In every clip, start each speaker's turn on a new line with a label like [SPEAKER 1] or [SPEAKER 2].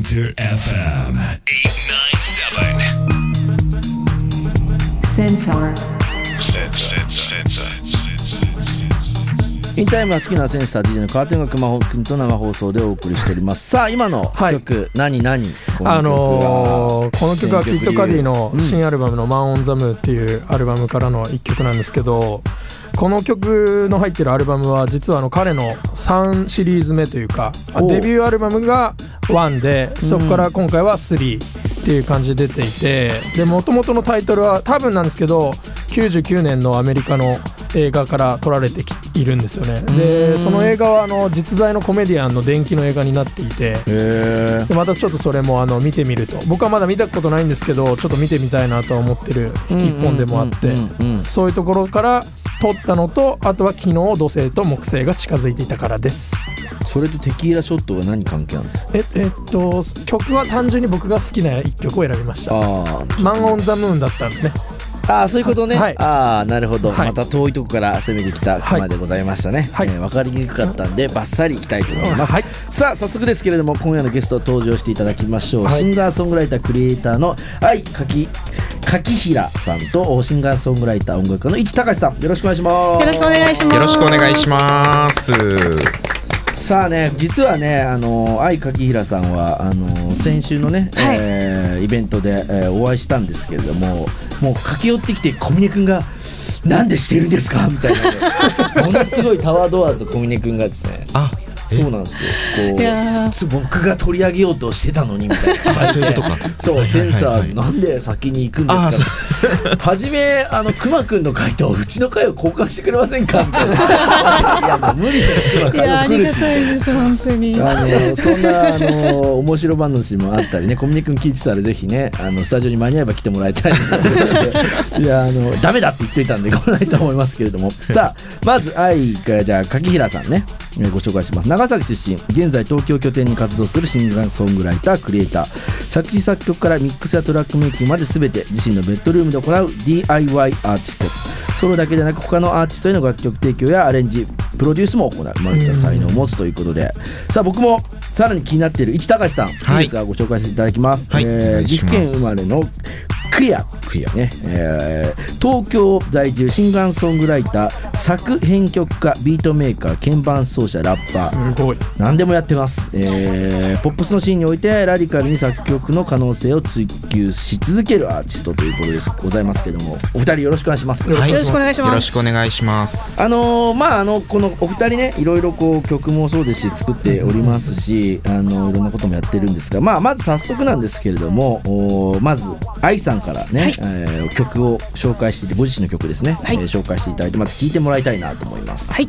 [SPEAKER 1] Winter FM 897
[SPEAKER 2] Sensor.
[SPEAKER 1] Sensor. Sensor.
[SPEAKER 3] インタイムは好きなセンサー DJ のカーテン学魔法くんと生放送でお送りしております。さあ今の
[SPEAKER 4] はい
[SPEAKER 3] 曲、何何？
[SPEAKER 4] あのーこの曲はキッド・カディの新アルバムの「マン・オン・ザ・ムー」っていうアルバムからの一曲なんですけどこの曲の入ってるアルバムは実はあの彼の3シリーズ目というかデビューアルバムが1でそこから今回は3っていう感じで出ていてで元々のタイトルは多分なんですけど99年のアメリカの映画から撮られてきいるんですよね。でその映画はあの実在のコメディアンの伝記の映画になっていて。でまたちょっとそれもあの見てみると。僕はまだ見たことないんですけどちょっと見てみたいなとは思ってる一本でもあってそういうところから撮ったのとあとは昨日土星と木星が近づいていたからです。
[SPEAKER 3] それとテキーラショットが何関係あるの？
[SPEAKER 4] ええっと曲は単純に僕が好きな一曲を選びました。
[SPEAKER 3] あ「
[SPEAKER 4] マン・オン・ザ・ムーン」だったんでね
[SPEAKER 3] あそういうことね、
[SPEAKER 4] はい。
[SPEAKER 3] ああなるほど、
[SPEAKER 4] はい。
[SPEAKER 3] また遠いとこから攻めてきた熊でございましたね、
[SPEAKER 4] はい。
[SPEAKER 3] えー分かりにくかったんでバッサリいきたいと思います、
[SPEAKER 4] はい。
[SPEAKER 3] さあ早速ですけれども今夜のゲスト登場していただきましょう、
[SPEAKER 4] はい。
[SPEAKER 3] シンガーソングライタークリエイターの愛柿柿平さんとシンガーソングライター音楽家の市隆さん。よろしくお願いします。
[SPEAKER 5] よろしくお願いします。
[SPEAKER 6] よろしくお願いします。
[SPEAKER 3] さあね実はねあの愛柿平さんはあの先週のね、
[SPEAKER 5] はい。
[SPEAKER 3] えーイベントで、えーお会いしたんですけれどももう駆け寄ってきて小峰君が「なんでしてるんですか?」みたいなね ものすごいタワードアーズ小峰君がですね
[SPEAKER 6] あ、
[SPEAKER 3] そうなんですよ。こうす僕が取り上げようとしてたのにみたいな。
[SPEAKER 6] あそういうことか。
[SPEAKER 3] そうセンサ
[SPEAKER 6] はい
[SPEAKER 3] ーなんで先に行くんですか？初めあのくまくんの回答うちの回を交換してくれませんか？みたいな。いやもう無理だよ。
[SPEAKER 5] いやありが
[SPEAKER 3] 来るした
[SPEAKER 5] いです本当に。
[SPEAKER 3] あのそんなあの面白話もあったりね 小峰君聞いてたらぜひねあのスタジオに間に合えば来てもらいたいなと思って。いやあのダメだって言っといたんで来ないと思いますけれども。さあまず愛がじゃあ柿平さんね。えーご紹介します。長崎出身現在東京拠点に活動するシンガーソングライタークリエイター。作詞作曲からミックスやトラックメイキングまで全て自身のベッドルームで行う DIY アーティスト。ソロだけでなく他のアーティストへの楽曲提供やアレンジプロデュースも行うマルチな才能を持つということで。さあ僕もさらに気になっている市隆さん、い、いですがご紹介させていただきます、
[SPEAKER 6] はい。
[SPEAKER 3] えー岐阜県生まれのクヤ
[SPEAKER 6] クヤ
[SPEAKER 3] ね。えー東京在住シンガーソングライター作編曲家ビートメーカー鍵盤奏者ラッパー。
[SPEAKER 4] すごい。
[SPEAKER 3] 何でもやってます、えーポップスのシーンにおいてラディカルに作曲の可能性を追求し続けるアーティストということです。ございますけどもお二人よろしくお願いします。
[SPEAKER 6] はい。
[SPEAKER 5] よろしくお願いします。
[SPEAKER 6] よろしくお願いします。
[SPEAKER 3] あのーまああのこのお二人ねいろいろこう曲もそうですし作っておりますしあのいろんなこともやってるんですがまあまず早速なんですけれどもおまず愛さんからね、えー曲を紹介していてご自身の曲ですね、
[SPEAKER 5] はい
[SPEAKER 3] えー紹介していただいてまず聴いてもらいたいなと思います。
[SPEAKER 5] はい。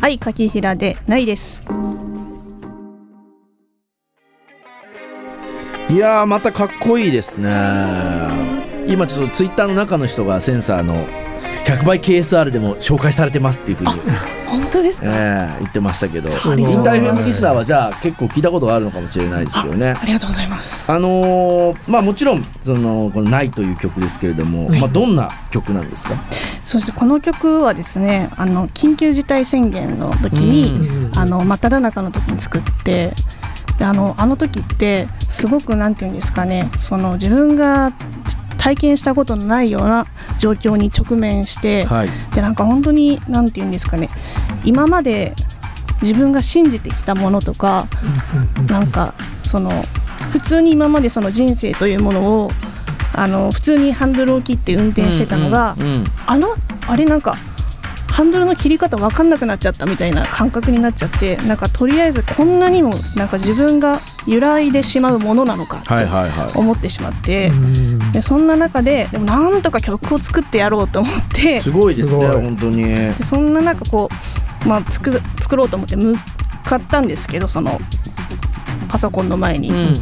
[SPEAKER 5] 愛柿平でないです。
[SPEAKER 3] いやーまたかっこいいですね今ちょっとツイッターの中の人がセンサーの100倍 KSR でも紹介されてますっていうふうに、
[SPEAKER 5] 本当です
[SPEAKER 3] え
[SPEAKER 5] か。
[SPEAKER 3] ー言ってましたけどインターフェムリスナーはじゃあ結構聞いたことがあるのかもしれないですけどね
[SPEAKER 5] ありがとうございます。
[SPEAKER 3] あのーまあもちろんそのこの「ない」という曲ですけれども、まあどんな曲なんですか？
[SPEAKER 5] そしてこの曲はですね、あの緊急事態宣言の時に、あの真っ只中の時に作って。であのあの時ってすごくなんていうんですかねその自分が体験したことのないような状況に直面して、
[SPEAKER 3] はい。
[SPEAKER 5] でなんか本当になんていうんですかね。今まで自分が信じてきたものとかなんかその普通に今までその人生というものをあの普通にハンドルを切って運転してたのが、あのあれなんかハンドルの切り方分かんなくなっちゃったみたいな感覚になっちゃってなんかとりあえずこんなにもなんか自分が揺らいでしまうものなのか
[SPEAKER 3] はいはいはい。
[SPEAKER 5] と思ってしまって、でそんな中ででもなんとか曲を作ってやろうと思って。
[SPEAKER 3] すごいですね本当に。
[SPEAKER 5] でそんな中こう、まあ、作作ろうと思って向かったんですけどそのパソコンの前に、
[SPEAKER 3] うんうん。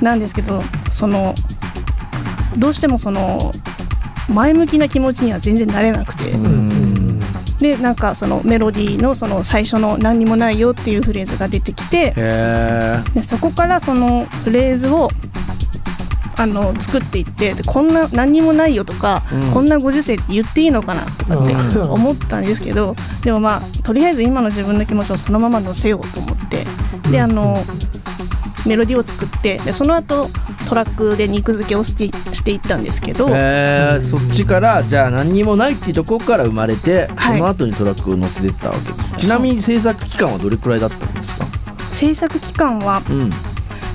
[SPEAKER 5] なんですけどそのどうしてもその前向きな気持ちには全然なれなくて、
[SPEAKER 3] うん
[SPEAKER 5] でなんかそのメロディーのその最初の「何にもないよ」っていうフレーズが出てきて。でそこからそのフレーズをあの作っていってでこんな何にもないよとか、
[SPEAKER 3] うん。
[SPEAKER 5] こんなご時世って言っていいのかなとかって
[SPEAKER 4] うん。
[SPEAKER 5] 思ったんですけどでもまあとりあえず今の自分の気持ちをそのまま乗せようと思ってであのメロディーを作ってでその後トラックで肉付けをしてしていったんですけど、
[SPEAKER 3] えー、そっちからじゃあ何にもないっていうところから生まれて、
[SPEAKER 5] はい。
[SPEAKER 3] その後にトラックを載せてったわけです。ちなみに制作期間はどれくらいだったんですか？
[SPEAKER 5] 制作期間は
[SPEAKER 3] うん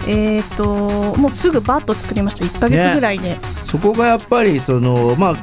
[SPEAKER 5] えー、ともうすぐバッと作りました。1か月ぐらいで、
[SPEAKER 3] そこがやっぱりそのまあ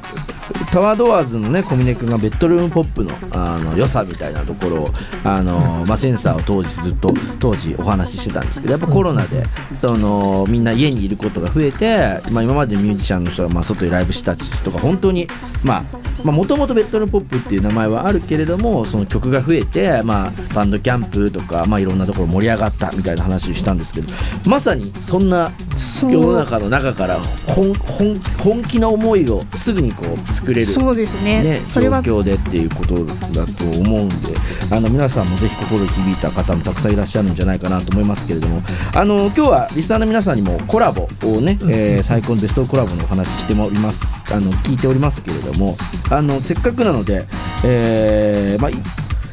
[SPEAKER 3] タワードアーズのね小峰君がベッドルームポップのあの良さみたいなところをあの、まあ、センサーを当時ずっと当時お話ししてたんですけどやっぱコロナでそのみんな家にいることが増えて、まあ、今までミュージシャンの人がまあ外でライブした人とか本当にまあもともとベッドルームポップっていう名前はあるけれどもその曲が増えて、まあ、バンドキャンプとか、まあ、いろんなところ盛り上がったみたいな話をしたんですけどまさにそんな世の中の中から本本本気の思いをすぐにこう作れる、
[SPEAKER 5] そうですね。
[SPEAKER 3] ね、状
[SPEAKER 5] それは
[SPEAKER 3] 況でっていうことだと思うんであの皆さんもぜひ心に響いた方もたくさんいらっしゃるんじゃないかなと思いますけれどもあの今日はリスナーの皆さんにもコラボをね、えー最高のベストコラボのお話ししておりますあの聞いておりますけれどもあのせっかくなので、えーまあい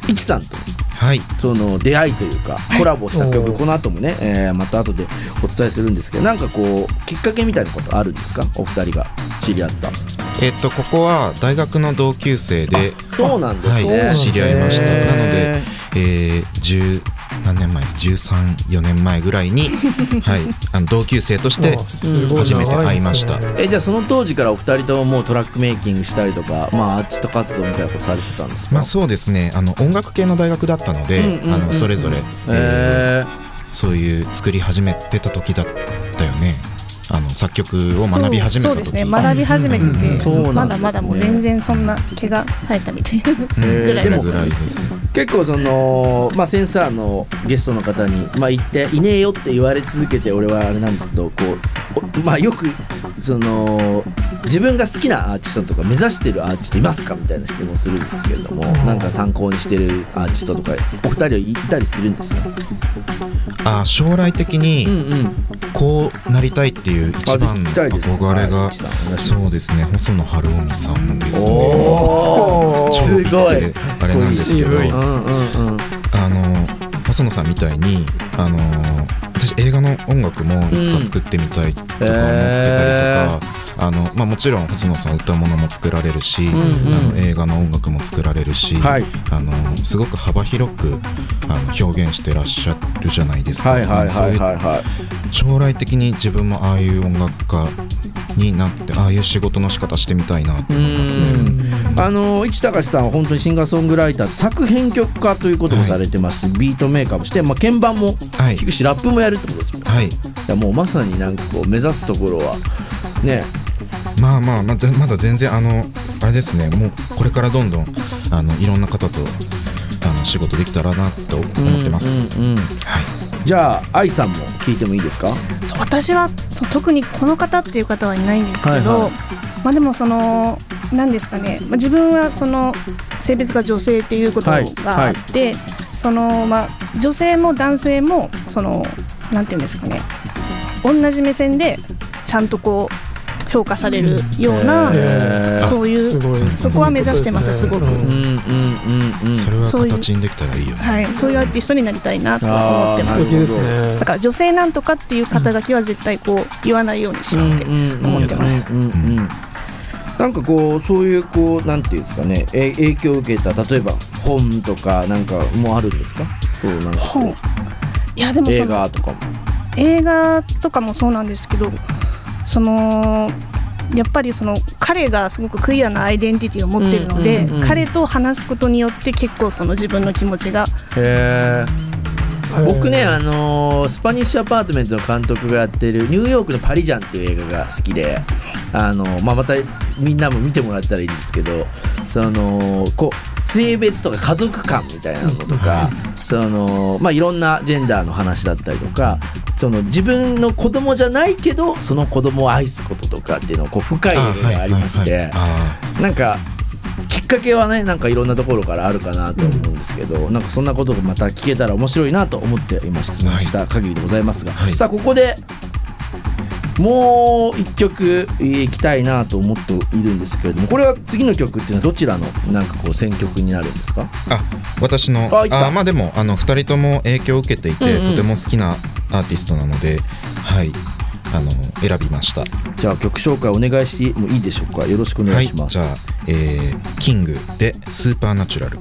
[SPEAKER 3] いちさんと
[SPEAKER 6] はい。
[SPEAKER 3] その出会いというかコラボした曲、
[SPEAKER 4] おー。
[SPEAKER 3] この後もね、えーまた後でお伝えするんですけどなんかこうきっかけみたいなことあるんですか？お二人が知り合った。
[SPEAKER 6] えっとここは大学の同級生で
[SPEAKER 3] そうなんですね、
[SPEAKER 6] はい。知り合いました。なのでえー、10何年前？134年前ぐらいに、はい、あの同級生として初めて会いました。
[SPEAKER 4] ね
[SPEAKER 3] えじゃあその当時からお二人とももうトラックメイキングしたりとかまあアーティスト活動みたいなことされてたんですか、
[SPEAKER 6] まあそうですね。あの音楽系の大学だったので、
[SPEAKER 3] うんうんうんうん。
[SPEAKER 6] あのそれぞれ、えー
[SPEAKER 3] え
[SPEAKER 6] そういう作り始めてた時だったよねあの作曲を学び始めた時。
[SPEAKER 5] そうですね学び始めてて、
[SPEAKER 3] そうなんですね。
[SPEAKER 5] まだまだもう全然そんな毛が生えたみたいな
[SPEAKER 3] ー
[SPEAKER 5] ぐらい
[SPEAKER 3] でも
[SPEAKER 6] ぐらいです
[SPEAKER 3] 結構その、まあ、センサーのゲストの方に、まあ、言っていねえよって言われ続けて俺はあれなんですけどこう、おまあ、よくその自分が好きなアーティストとか目指してるアーティストいますかみたいな質問するんですけれどもなんか参考にしてるアーティストとかお二人はいたりするんですか？
[SPEAKER 6] あ将来的
[SPEAKER 3] うん
[SPEAKER 6] に
[SPEAKER 3] うん。
[SPEAKER 6] こうなりたいっていう一
[SPEAKER 3] あぜ
[SPEAKER 6] 番憧れがそうですね細野晴臣さんですね。
[SPEAKER 3] すごい。
[SPEAKER 6] あれなんですけどあの細野さんみたいにあの私映画の音楽もいつか作ってみたいとか思ってたりとか、
[SPEAKER 3] へ
[SPEAKER 6] あのまあ、もちろん細野さん歌物も作られるし、
[SPEAKER 3] んうん。
[SPEAKER 6] あの映画の音楽も作られるし、
[SPEAKER 3] はい。
[SPEAKER 6] あのすごく幅広くあの表現してらっしゃるじゃないですか。将来的に自分もああいう音楽家になってああいう仕事の仕方してみたいなって思いますね。
[SPEAKER 3] あの市隆さんは本当にシンガーソングライターと作編曲家ということもされてますし、ビートメーカーもして、まあ、鍵盤も
[SPEAKER 6] はい。
[SPEAKER 3] 弾くしラップもやるってことですもんね。
[SPEAKER 6] はい。
[SPEAKER 3] いやもうまさになんかこう目指すところはね
[SPEAKER 6] まあまあまだまだ全然あのあれですね。もうこれからどんどんあのいろんな方とあの仕事できたらなと思ってます。
[SPEAKER 3] うんうんうん
[SPEAKER 6] はい。
[SPEAKER 3] じゃあ愛さんも聞いてもいいですか？
[SPEAKER 5] そう私はそう特にこの方っていう方はいないんですけど、
[SPEAKER 3] はいはい
[SPEAKER 5] まあでもその何ですかね、まあ、自分はその性別が女性っていうことがあって、そのまあ女性も男性もそのなんていうんですかね。同じ目線でちゃんとこう評価されるような、そういうそこは目指してますすごく。
[SPEAKER 3] うんうんうんうん。
[SPEAKER 6] それは
[SPEAKER 5] そういう
[SPEAKER 6] 形にできたらいいよね。
[SPEAKER 5] はい、そういうアーティストになりたいなとは思ってます。だから女性なんとかっていう肩書きは絶対こう言わないようにしようって思ってます。
[SPEAKER 3] なんかこうそういうこうなんていうんですかね。え影響を受けた例えば本とかなんかもあるんですか？そうなんかこ
[SPEAKER 5] 本。
[SPEAKER 3] う
[SPEAKER 5] いやでもそ
[SPEAKER 3] 映
[SPEAKER 5] の
[SPEAKER 3] 画とかも。
[SPEAKER 5] 映画とかもそうなんですけどそのやっぱりその彼がすごくクリアなアイデンティティを持ってるので、
[SPEAKER 3] うんうんうん
[SPEAKER 5] 彼と話すことによって結構その自分の気持ちが
[SPEAKER 3] へえ僕ね、あのースパニッシュアパートメントの監督がやってるニューヨークのパリジャンっていう映画が好きで、あのーまあ、またみんなも見てもらったらいいんですけどそのこう性別とか家族観みたいなのとか、そのまあ、いろんなジェンダーの話だったりとかその自分の子供じゃないけどその子供を愛すこととかっていうのをこう深い映画がありまして。
[SPEAKER 6] あ
[SPEAKER 3] なんかきっかけはねなんかいろんなところからあるかなと思うんですけど、なんかそんなことがまた聞けたら面白いなと思って今質問した限りでございますが、
[SPEAKER 6] はい。
[SPEAKER 3] さあここでもう一曲えー行きたいなと思っているんですけれどもこれは次の曲っていうのはどちらのなんかこう選曲になるんですか？
[SPEAKER 6] あ私の。
[SPEAKER 3] あ
[SPEAKER 6] あまあでもあの2人とも影響を受けていて、
[SPEAKER 3] うんうん。
[SPEAKER 6] とても好きなアーティストなのではい。あの選びました。
[SPEAKER 3] じゃあ曲紹介お願いしてもいいでしょうか？よろしくお願いします、
[SPEAKER 6] はい、じゃあ、えーキングでスーパーナチュラル